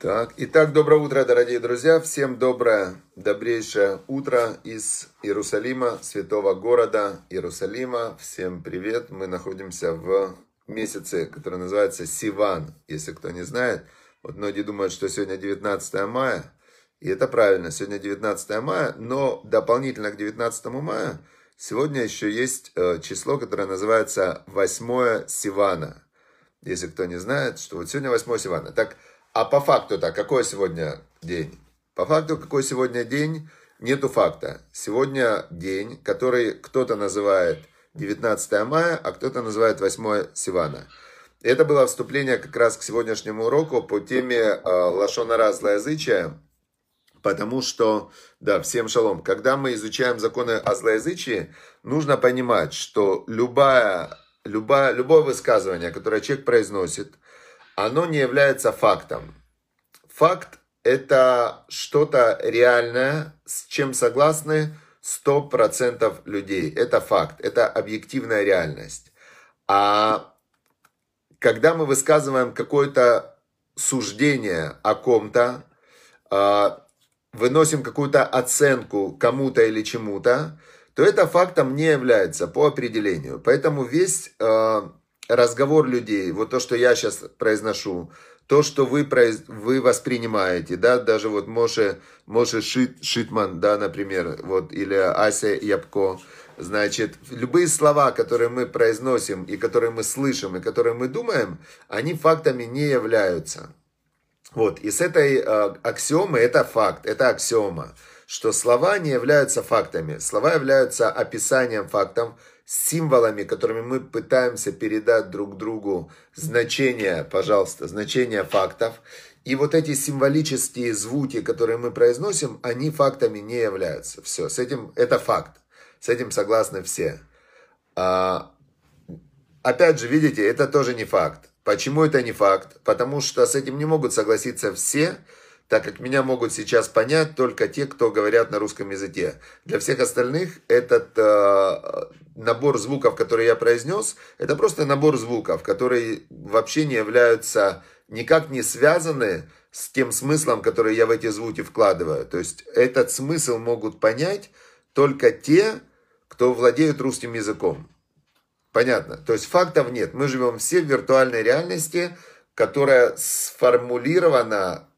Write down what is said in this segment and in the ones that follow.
Так, итак, доброе утро, дорогие друзья. Всем доброе, добрейшее утро из Иерусалима, святого города Иерусалима. Всем привет. Мы находимся в месяце, который называется Сиван, если кто не знает. Вот многие думают, что сегодня 19 мая. И это правильно, сегодня 19 мая, но дополнительно к 19 мая сегодня еще есть э, число, которое называется 8 Сивана. Если кто не знает, что вот сегодня 8 Сивана. Так, а по факту-то какой сегодня день? По факту какой сегодня день? Нету факта. Сегодня день, который кто-то называет 19 мая, а кто-то называет 8 Сивана. Это было вступление как раз к сегодняшнему уроку по теме э, лошонара злоязычия, потому что, да, всем шалом, когда мы изучаем законы о злоязычии, нужно понимать, что любая, любая, любое высказывание, которое человек произносит, оно не является фактом. Факт – это что-то реальное, с чем согласны 100% людей. Это факт, это объективная реальность. А когда мы высказываем какое-то суждение о ком-то, а, выносим какую-то оценку кому-то или чему-то, то это фактом не является по определению. Поэтому весь а, разговор людей, вот то, что я сейчас произношу, то, что вы, произ... вы воспринимаете, да, даже вот Моше, Моше Шит, Шитман, да, например, вот, или Ася Ябко, значит, любые слова, которые мы произносим, и которые мы слышим, и которые мы думаем, они фактами не являются. Вот, и с этой э, аксиомы, это факт, это аксиома, что слова не являются фактами, слова являются описанием фактов, символами, которыми мы пытаемся передать друг другу значение, пожалуйста, значение фактов. И вот эти символические звуки, которые мы произносим, они фактами не являются. Все, с этим, это факт. С этим согласны все. А, опять же, видите, это тоже не факт. Почему это не факт? Потому что с этим не могут согласиться все, так как меня могут сейчас понять только те, кто говорят на русском языке. Для всех остальных этот э, набор звуков, который я произнес, это просто набор звуков, которые вообще не являются, никак не связаны с тем смыслом, который я в эти звуки вкладываю. То есть этот смысл могут понять только те, кто владеют русским языком. Понятно? То есть фактов нет. Мы живем все в виртуальной реальности, которая сформулирована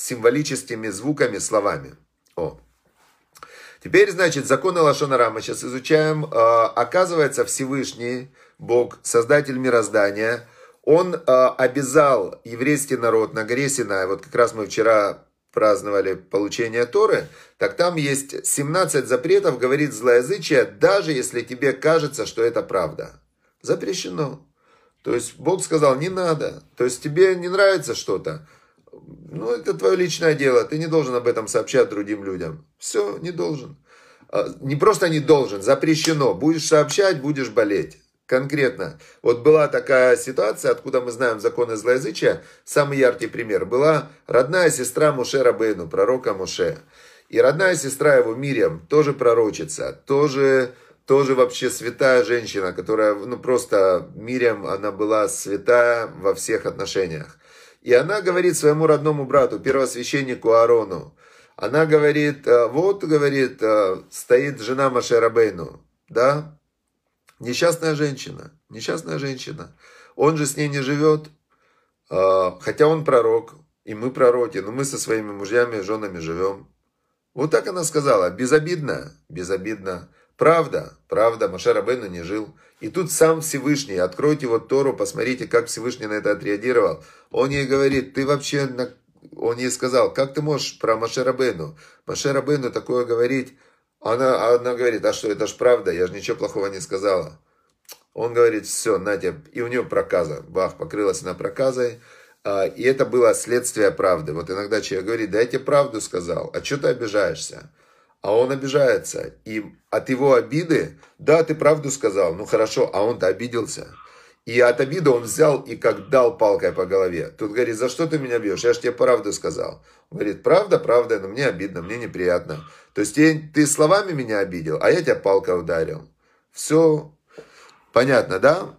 символическими звуками, словами. О. Теперь, значит, законы Лашонара мы сейчас изучаем. А, оказывается, Всевышний Бог, Создатель мироздания, Он а, обязал еврейский народ на горе Синай, вот как раз мы вчера праздновали получение Торы, так там есть 17 запретов, говорит злоязычие, даже если тебе кажется, что это правда. Запрещено. То есть Бог сказал, не надо. То есть тебе не нравится что-то, ну, это твое личное дело. Ты не должен об этом сообщать другим людям. Все, не должен. А, не просто не должен, запрещено. Будешь сообщать, будешь болеть. Конкретно. Вот была такая ситуация, откуда мы знаем законы злоязычия. Самый яркий пример. Была родная сестра Муше Рабейну, пророка Муше. И родная сестра его Мириам, тоже пророчица, тоже, тоже вообще святая женщина, которая, ну просто Мириам, она была святая во всех отношениях. И она говорит своему родному брату, первосвященнику Аарону, она говорит, «Э, вот, говорит, э, стоит жена Машерабейну, да, несчастная женщина, несчастная женщина. Он же с ней не живет, э, хотя он пророк, и мы пророки, но мы со своими мужьями и женами живем. Вот так она сказала, безобидно, безобидно. Правда, правда, Машер Рабейну не жил. И тут сам Всевышний, откройте вот Тору, посмотрите, как Всевышний на это отреагировал. Он ей говорит, ты вообще, на... он ей сказал, как ты можешь про Машер Рабейну? Машер Рабейну такое говорить. Она, она говорит, а что, это ж правда, я же ничего плохого не сказала. Он говорит, все, Надя, и у нее проказа. Бах, покрылась она проказой. А, и это было следствие правды. Вот иногда человек говорит, да я тебе правду сказал, а что ты обижаешься? А он обижается. И от его обиды, да, ты правду сказал, ну хорошо, а он-то обиделся. И от обиды он взял и как дал палкой по голове. Тут говорит, за что ты меня бьешь? Я же тебе правду сказал. Он говорит, правда, правда, но мне обидно, мне неприятно. То есть ты, ты словами меня обидел, а я тебя палкой ударил. Все понятно, да?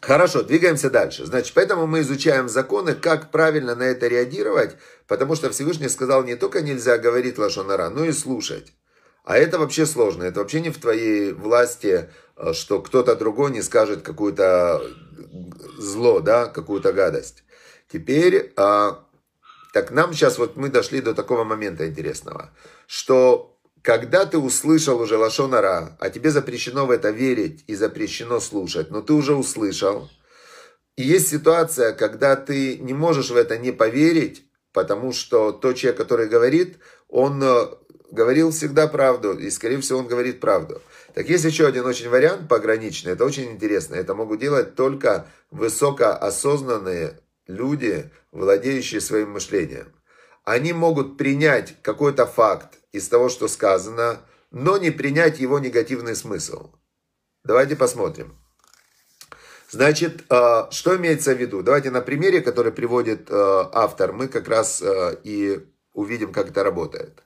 Хорошо, двигаемся дальше. Значит, поэтому мы изучаем законы, как правильно на это реагировать, потому что Всевышний сказал, не только нельзя говорить лошонара, но и слушать. А это вообще сложно, это вообще не в твоей власти, э, что кто-то другой не скажет какое-то зло, да, какую-то гадость. Теперь, а, так нам сейчас вот мы дошли до такого момента интересного, что когда ты услышал уже лошонара, а тебе запрещено в это верить и запрещено слушать, но ты уже услышал, и есть ситуация, когда ты не можешь в это не поверить, потому что тот человек, который говорит, он э, говорил всегда правду, и, скорее всего, он говорит правду. Так есть еще один очень вариант пограничный, это очень интересно. Это могут делать только высокоосознанные люди, владеющие своим мышлением. Они могут принять какой-то факт, из того, что сказано, но не принять его негативный смысл. Давайте посмотрим. Значит, э, что имеется в виду? Давайте на примере, который приводит э, автор, мы как раз э, и увидим, как это работает.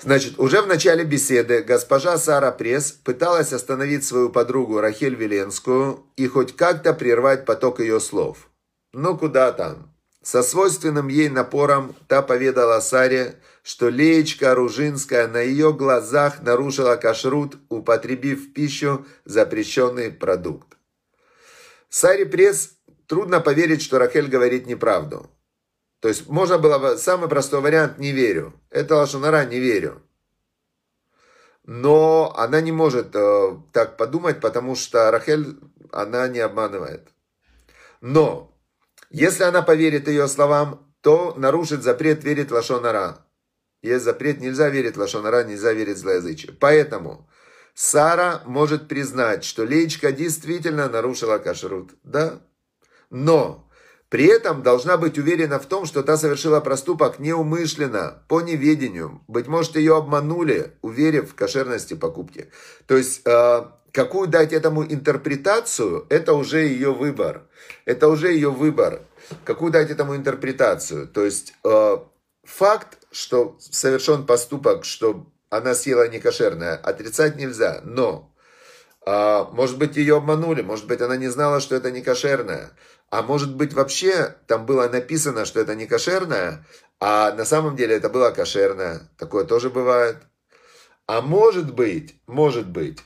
Значит, уже в начале беседы госпожа Сара Пресс пыталась остановить свою подругу Рахель Веленскую и хоть как-то прервать поток ее слов. Ну куда там? Со свойственным ей напором та поведала Саре, что Леечка Ружинская на ее глазах нарушила кашрут, употребив в пищу запрещенный продукт. Саре Пресс трудно поверить, что Рахель говорит неправду. То есть можно было бы, самый простой вариант, не верю. Это Лашонара, не верю. Но она не может э, так подумать, потому что Рахель, она не обманывает. Но, если она поверит ее словам, то нарушит запрет верить Лашонара. Есть запрет, нельзя верить лошонара, нельзя верить злоязычие. Поэтому Сара может признать, что Леечка действительно нарушила кашрут. Да? Но при этом должна быть уверена в том, что та совершила проступок неумышленно, по неведению. Быть может, ее обманули, уверив в кошерности покупки. То есть, э, какую дать этому интерпретацию, это уже ее выбор. Это уже ее выбор. Какую дать этому интерпретацию? То есть, э, факт, что совершен поступок, что она съела некошерное, отрицать нельзя. Но, а, может быть, ее обманули, может быть, она не знала, что это некошерное. А может быть, вообще там было написано, что это некошерное, а на самом деле это было кошерное. Такое тоже бывает. А может быть, может быть,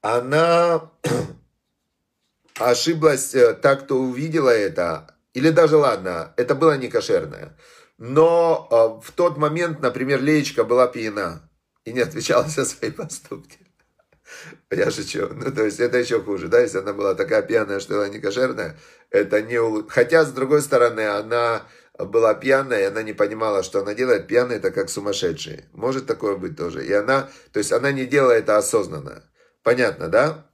она ошиблась, э, так, кто увидела это, или даже, ладно, это было не кошерное. Но э, в тот момент, например, Леечка была пьяна и не отвечала за свои поступки. Я шучу. Ну, то есть, это еще хуже, да, если она была такая пьяная, что она не кошерная, это не... Хотя, с другой стороны, она была пьяная, и она не понимала, что она делает. Пьяная это как сумасшедший. Может такое быть тоже. И она, то есть, она не делает это осознанно. Понятно, да?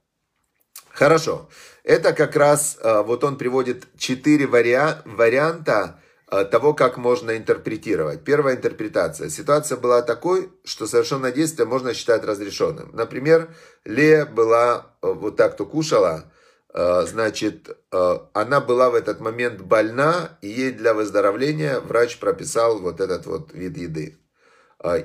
Хорошо. Это как раз, э, вот он приводит четыре вариа- варианта, того, как можно интерпретировать. Первая интерпретация. Ситуация была такой, что совершенное действие можно считать разрешенным. Например, Лея была э, вот так, то кушала, э, значит, она была в этот момент больна, и ей для выздоровления врач прописал вот этот вот вид еды.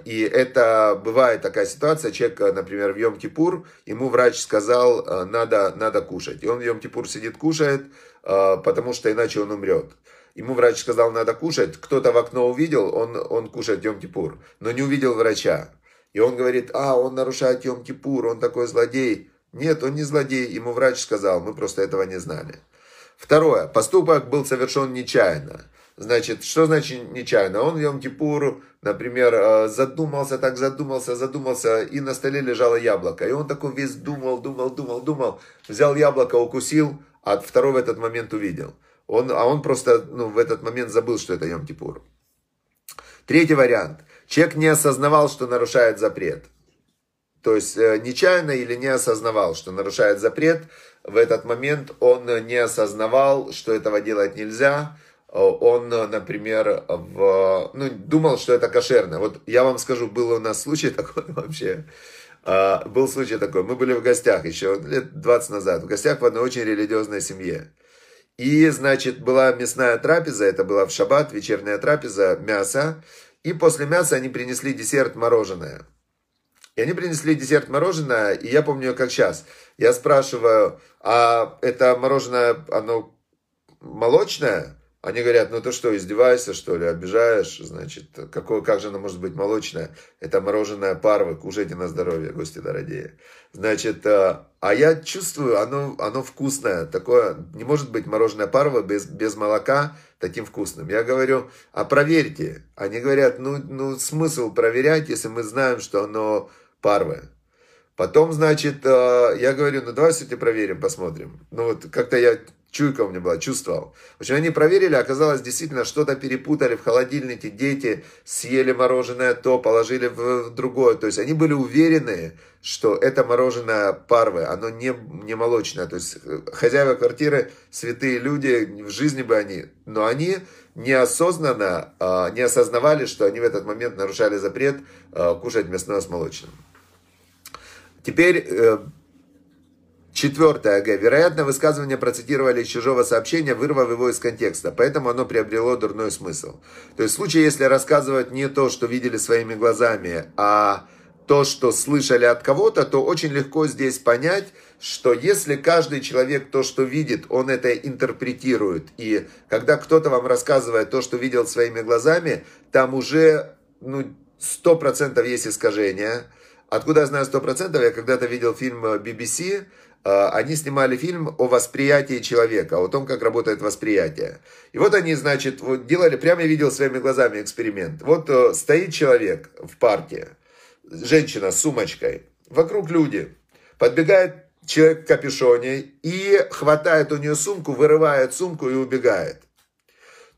И это бывает такая ситуация, человек, например, в Йом-Кипур, ему врач сказал, надо, надо кушать. И он в Йом-Кипур сидит, кушает, потому что иначе он умрет. Ему врач сказал, надо кушать. Кто-то в окно увидел, он, он кушает Йом-Кипур, но не увидел врача. И он говорит, а, он нарушает Йом-Кипур, он такой злодей. Нет, он не злодей, ему врач сказал, мы просто этого не знали. Второе, поступок был совершен нечаянно. Значит, что значит нечаянно? Он в Йом-Кипур, например, э, задумался, так задумался, задумался, и на столе лежало яблоко. И он такой весь думал, думал, думал, думал, взял яблоко, укусил, а второй в этот момент увидел. Он, а он просто ну, в этот момент забыл, что это Йом-Кипур. Третий вариант. Человек не осознавал, что нарушает запрет. То есть э, нечаянно или не осознавал, что нарушает запрет. В этот момент он не осознавал, что этого делать нельзя. Он, например, в, ну, думал, что это кошерно. Вот я вам скажу, был у нас случай такой вообще. А, был случай такой. Мы были в гостях еще лет 20 назад. В гостях в одной очень религиозной семье. И, значит, была мясная трапеза, это была в шаббат, вечерняя трапеза, мясо. И после мяса они принесли десерт мороженое. И они принесли десерт мороженое, и я помню как сейчас. Я спрашиваю, а это мороженое, оно молочное? Они говорят, ну ты что, издеваешься, что ли, обижаешь? Значит, какое, как же оно может быть молочное? Это мороженое парвы, кушайте на здоровье, гости дорогие. Значит, а, а я чувствую, оно, оно вкусное, такое, не может быть мороженое парвы без, без молока таким вкусным. Я говорю, а проверьте. Они говорят, ну, ну смысл проверять, если мы знаем, что оно парвы. Потом, значит, а, я говорю, ну давай все-таки проверим, посмотрим. Ну вот как-то я Чуйка у меня была, чувствовал. В общем, они проверили, оказалось, действительно, что-то перепутали в холодильнике. Дети съели мороженое то, положили в другое. То есть, они были уверены, что это мороженое парвы, оно не, не молочное. То есть, хозяева квартиры, святые люди, в жизни бы они, но они неосознанно, а, не осознавали, что они в этот момент нарушали запрет а, кушать мясное с молочным. Теперь э, Четвертое, Г. Вероятно, высказывание процитировали из чужого сообщения, вырвав его из контекста, поэтому оно приобрело дурной смысл. То есть в случае, если рассказывать не то, что видели своими глазами, а то, что слышали от кого-то, то очень легко здесь понять, что если каждый человек то, что видит, он это интерпретирует. И когда кто-то вам рассказывает то, что видел своими глазами, там уже ну, 100% есть искажения. Откуда я знаю 100%? Я когда-то видел фильм BBC, а, они снимали фильм о восприятии человека, о том, как работает восприятие. И вот они, значит, вот делали, прямо я видел своими глазами эксперимент. Вот э, стоит человек в парке, женщина с сумочкой, вокруг люди, подбегает человек в капюшоне и хватает у нее сумку, вырывает сумку и убегает.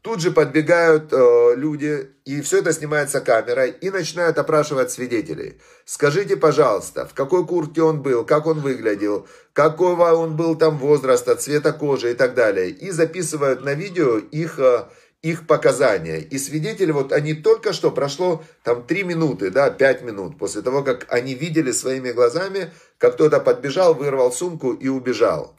Тут же подбегают э, люди, и все это снимается камерой, и начинают опрашивать свидетелей. Скажите, пожалуйста, в какой куртке он был, как он выглядел, какого он был там возраста, цвета кожи и так далее. И записывают на видео их, э, их показания. И свидетели, вот они только что, прошло там 3 минуты, да, 5 минут, после того, как они видели своими глазами, как кто-то подбежал, вырвал сумку и убежал.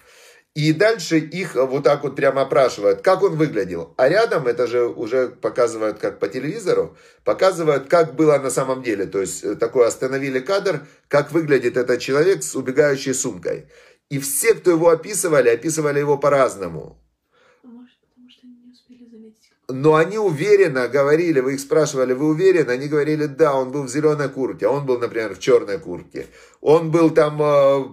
И дальше их вот так вот прямо опрашивают, как он выглядел. А рядом, это же уже показывают как по телевизору, показывают, как было на самом деле. То есть э, такой остановили кадр, как выглядит этот человек с убегающей сумкой. И все, кто его описывали, описывали его по-разному. А Но они уверенно говорили, вы их спрашивали, вы уверены? Они говорили, да, он был в зеленой куртке, а он был, например, в черной куртке. Он был там э,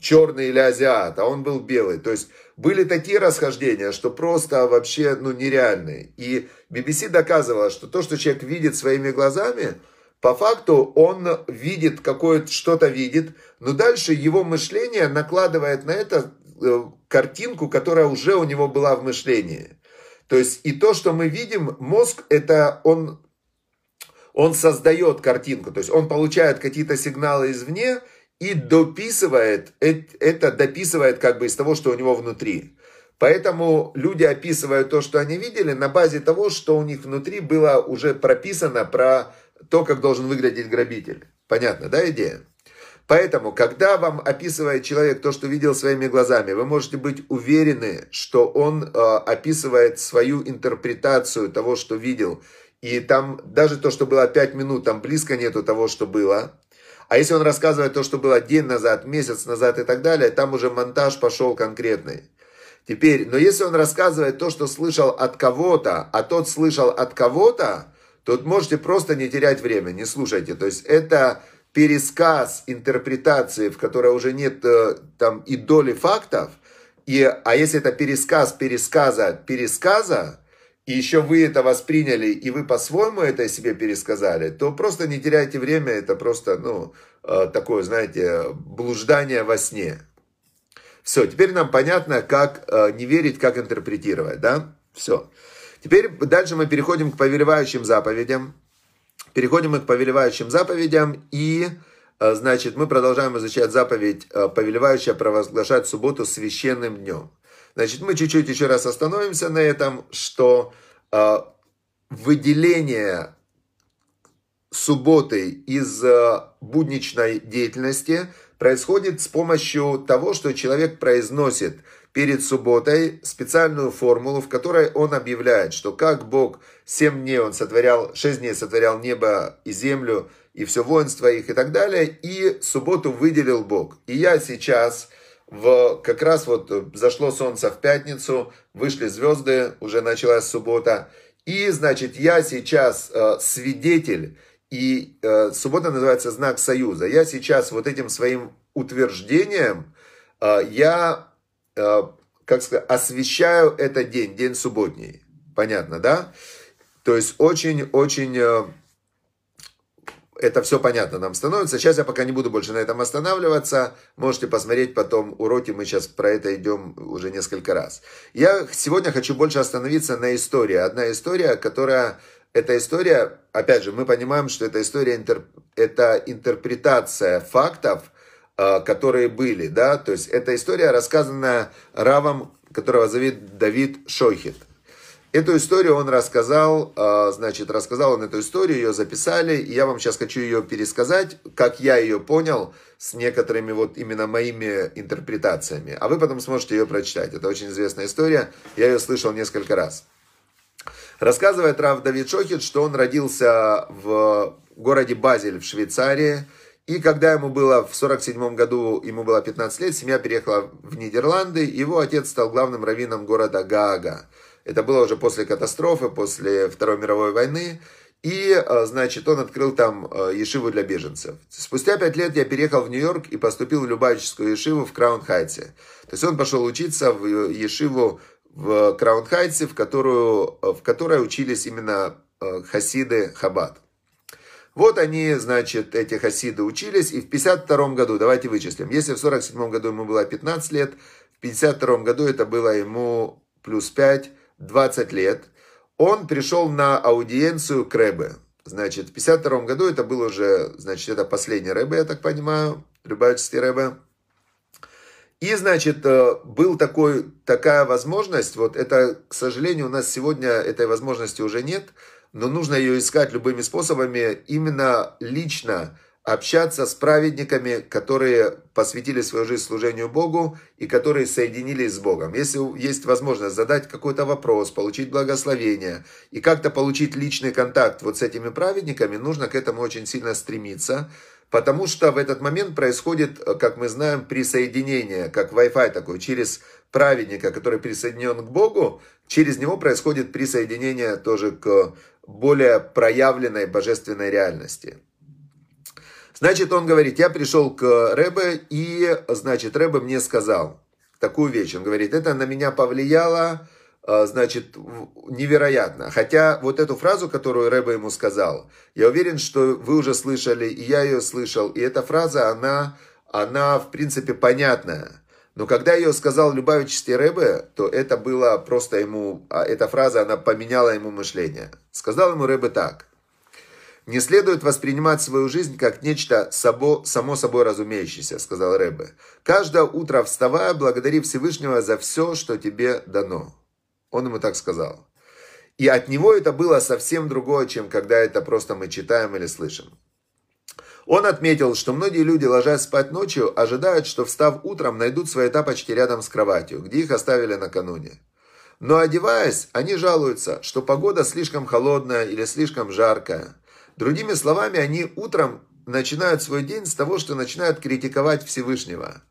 черный или азиат, а он был белый. То есть были такие расхождения, что просто вообще ну, нереальные. И BBC доказывала, что то, что человек видит своими глазами, по факту он видит какое-то, что-то видит, но дальше его мышление накладывает на это э, картинку, которая уже у него была в мышлении. То есть и то, что мы видим, мозг, это он, он создает картинку, то есть он получает какие-то сигналы извне, и дописывает, это дописывает как бы из того, что у него внутри. Поэтому люди описывают то, что они видели, на базе того, что у них внутри было уже прописано про то, как должен выглядеть грабитель. Понятно, да, идея? Поэтому, когда вам описывает человек то, что видел своими глазами, вы можете быть уверены, что он э, описывает свою интерпретацию того, что видел. И там даже то, что было 5 минут, там близко нету того, что было. А если он рассказывает то, что было день назад, месяц назад и так далее, там уже монтаж пошел конкретный. Теперь, но если он рассказывает то, что слышал от кого-то, а тот слышал от кого-то, то можете просто не терять время, не слушайте. То есть это пересказ интерпретации, в которой уже нет э, там и доли фактов, и, а если это пересказ пересказа пересказа, и еще вы это восприняли, и вы по-своему это себе пересказали, то просто не теряйте время, это просто, ну, э, такое, знаете, блуждание во сне. Все, теперь нам понятно, как э, не верить, как интерпретировать, да? Все. Теперь дальше мы переходим к повелевающим заповедям. Переходим мы к повелевающим заповедям, и, э, значит, мы продолжаем изучать заповедь, повелевающая провозглашать субботу священным днем. Значит, мы чуть-чуть еще раз остановимся на этом, что э, выделение субботы из э, будничной деятельности происходит с помощью того, что человек произносит перед субботой специальную формулу, в которой он объявляет, что как Бог семь дней он сотворял, шесть дней сотворял небо и землю, и все воинство их и так далее, и субботу выделил Бог. И я сейчас, в, как раз вот зашло солнце в пятницу, вышли звезды, уже началась суббота, и, значит, я сейчас э, свидетель, и э, суббота называется знак союза. Я сейчас вот этим своим утверждением, э, я, э, как сказать, освещаю этот день, день субботний. Понятно, да? То есть очень-очень э, это все понятно нам становится. Сейчас я пока не буду больше на этом останавливаться. Можете посмотреть потом уроки, мы сейчас про это идем уже несколько раз. Я сегодня хочу больше остановиться на истории. Одна история, которая... Эта история, опять же, мы понимаем, что эта история, это интерпретация фактов, э, которые были, да, то есть эта история рассказана Равом, которого зовут Давид Шойхет. Эту историю он рассказал, а, значит, рассказал он эту историю, ее записали, и я вам сейчас хочу ее пересказать, как я ее понял, с некоторыми вот именно моими интерпретациями. А вы потом сможете ее прочитать. Это очень известная история, я ее слышал несколько раз. Рассказывает Рав Давид Шохит, что он родился в городе Базель в Швейцарии, и когда ему было в 47 году, ему было 15 лет, семья переехала в Нидерланды, его отец стал главным раввином города Гаага. Это было уже после катастрофы, после Второй мировой войны. И, э, значит, он открыл там э, ешиву для беженцев. Спустя пять лет я переехал в Нью-Йорк и поступил в Любавическую ешиву в Краун-Хайте. То есть он пошел учиться в ешиву в Краун-Хайте, в, которую, э, в которой учились именно хасиды Хабад. Вот они, значит, эти хасиды учились, и в 52 году, давайте вычислим, если в 47 году ему было 15 лет, в 52 году это было ему плюс 5, 20 лет, он пришел на аудиенцию к Рэбе. Значит, в 52 году это был уже, значит, это последний Рэбе, я так понимаю, Любавический Рэбе. И, значит, э, был такой, такая возможность, вот это, к сожалению, у нас сегодня этой возможности уже нет, но нужно ее искать любыми способами, именно лично общаться с праведниками, которые посвятили свою жизнь служению Богу и которые соединились с Богом. Если есть возможность задать какой-то вопрос, получить благословение и как-то получить личный контакт вот с этими праведниками, нужно к этому очень сильно стремиться, потому что в этот момент происходит, как мы знаем, присоединение, как Wi-Fi такой, через праведника, который присоединен к Богу, через него происходит присоединение тоже к более проявленной божественной реальности. Значит, он говорит, я пришел к Рэбе, и, значит, Рэбе мне сказал такую вещь. Он говорит, это на меня повлияло, а, значит, невероятно. Хотя вот эту фразу, которую Рэбе ему сказал, я уверен, что вы уже слышали, и я ее слышал. И эта фраза, она, она в принципе, понятная. Но когда ее сказал Любавичский Рэбе, то это было просто ему, а эта фраза, она поменяла ему мышление. Сказал ему Рэбе так. Не следует воспринимать свою жизнь как нечто само, само собой разумеющееся, сказал Рэбе. Каждое утро вставая, благодари Всевышнего за все, что тебе дано. Он ему так сказал. И от него это было совсем другое, чем когда это просто мы читаем или слышим. Он отметил, что многие люди, ложась спать ночью, ожидают, что встав утром, найдут свои тапочки рядом с кроватью, где их оставили накануне. Но одеваясь, они жалуются, что погода слишком холодная или слишком жаркая. Другими словами, они утром начинают свой день с того, что начинают критиковать Всевышнего.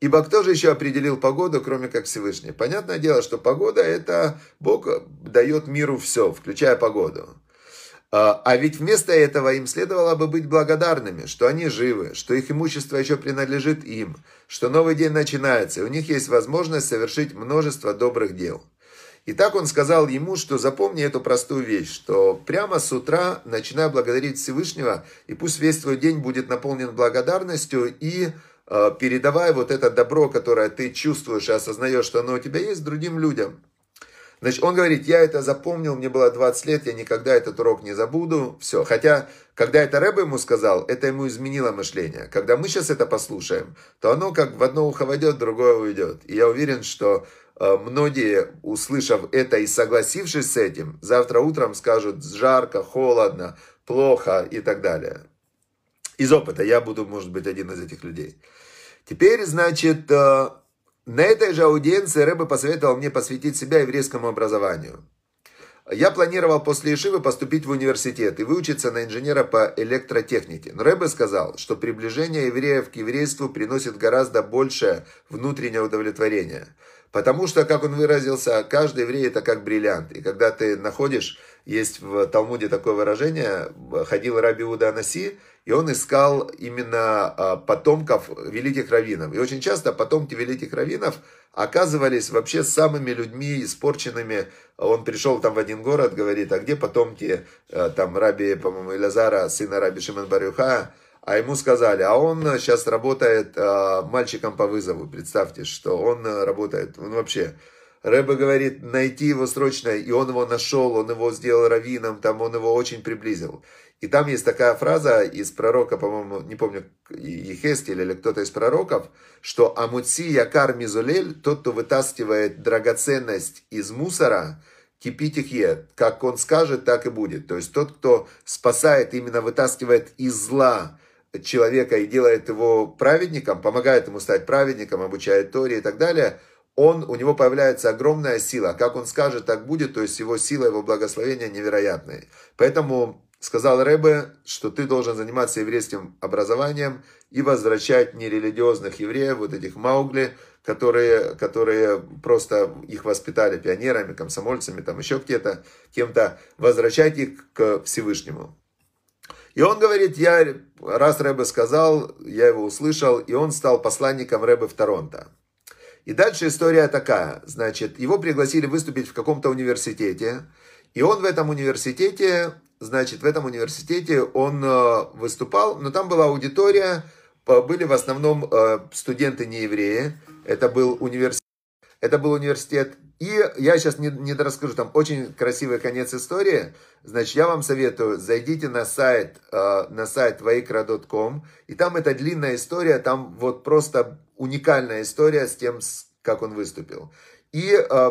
Ибо кто же еще определил погоду, кроме как Всевышний? Понятное дело, что погода это Бог дает миру все, включая погоду. А, а ведь вместо этого им следовало бы быть благодарными, что они живы, что их имущество еще принадлежит им, что новый день начинается, и у них есть возможность совершить множество добрых дел. И так он сказал ему, что запомни эту простую вещь, что прямо с утра начинай благодарить Всевышнего, и пусть весь твой день будет наполнен благодарностью, и э, передавай вот это добро, которое ты чувствуешь и осознаешь, что оно у тебя есть, другим людям. Значит, он говорит, я это запомнил, мне было 20 лет, я никогда этот урок не забуду. Все. Хотя, когда это Рэбе ему сказал, это ему изменило мышление. Когда мы сейчас это послушаем, то оно как в одно ухо войдет, в другое уйдет. И я уверен, что многие, услышав это и согласившись с этим, завтра утром скажут жарко, холодно, плохо и так далее. Из опыта я буду, может быть, один из этих людей. Теперь, значит, э, на этой же аудиенции Рэбе посоветовал мне посвятить себя еврейскому образованию. я планировал после Ишивы поступить в университет и выучиться на инженера по электротехнике. Но Рэбе сказал, что приближение евреев к еврейству приносит гораздо большее внутреннее удовлетворение. Потому что, как он выразился, каждый еврей это как бриллиант. И когда ты находишь, есть в Талмуде такое выражение, ходил Раби Уда Анаси, и он искал именно а, потомков великих раввинов. И очень часто потомки великих раввинов оказывались вообще самыми людьми испорченными. Он пришел там в один город, говорит, а где потомки а, там Раби, по-моему, Илазара, сына Раби Шимон Барюха, а ему сказали, а он сейчас работает э, мальчиком по вызову. Представьте, что он работает, он вообще... Рэбе говорит, найти его срочно, и он его нашел, он его сделал раввином, там он его очень приблизил. И там есть такая фраза из пророка, по-моему, не помню, Ехескель или кто-то из пророков, что «Амуци якар мизулель» тот, кто вытаскивает драгоценность из мусора, кипить их ед. Как он скажет, так и будет. То есть тот, кто спасает, именно вытаскивает из зла человека и делает его праведником, помогает ему стать праведником, обучает Торе и так далее, он, у него появляется огромная сила. Как он скажет, так будет, то есть его сила, его благословение невероятные. Поэтому сказал Рэбе, что ты должен заниматься еврейским образованием и возвращать нерелигиозных евреев, вот этих маугли, которые, которые просто их воспитали пионерами, комсомольцами, там еще где-то, кем-то, возвращать их к Всевышнему. И он говорит, я, раз Рэбе сказал, я его услышал, и он стал посланником Рэбе в Торонто. И дальше история такая. Значит, его пригласили выступить в каком-то университете. И он в этом университете, значит, в этом университете он э, выступал, но там была аудитория, были в основном э, студенты не евреи. Это был университет, это был университет и я сейчас не, не расскажу, там очень красивый конец истории. Значит, я вам советую, зайдите на сайт, э, на сайт vaikra.com, и там эта длинная история, там вот просто уникальная история с тем, как он выступил. И э,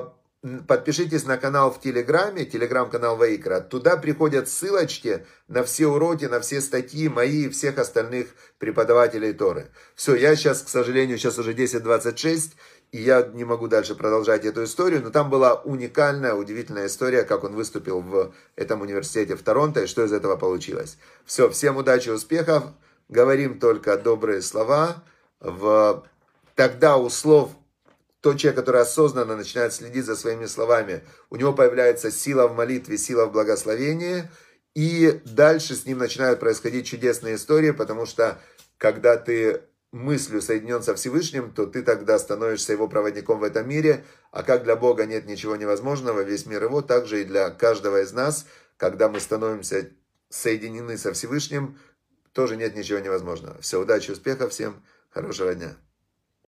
подпишитесь на канал в Телеграме, Телеграм-канал Вейкра. Туда приходят ссылочки на все уроки, на все статьи мои и всех остальных преподавателей Торы. Все, я сейчас, к сожалению, сейчас уже 10.26, и я не могу дальше продолжать эту историю, но там была уникальная, удивительная история, как он выступил в этом университете в Торонто и что из этого получилось. Все, всем удачи, успехов, говорим только добрые слова. В... Тогда у слов тот человек, который осознанно начинает следить за своими словами, у него появляется сила в молитве, сила в благословении, и дальше с ним начинают происходить чудесные истории, потому что когда ты мыслью соединен со Всевышним, то ты тогда становишься его проводником в этом мире. А как для Бога нет ничего невозможного, весь мир его, так же и для каждого из нас, когда мы становимся соединены со Всевышним, тоже нет ничего невозможного. Все, удачи, успехов всем, хорошего дня.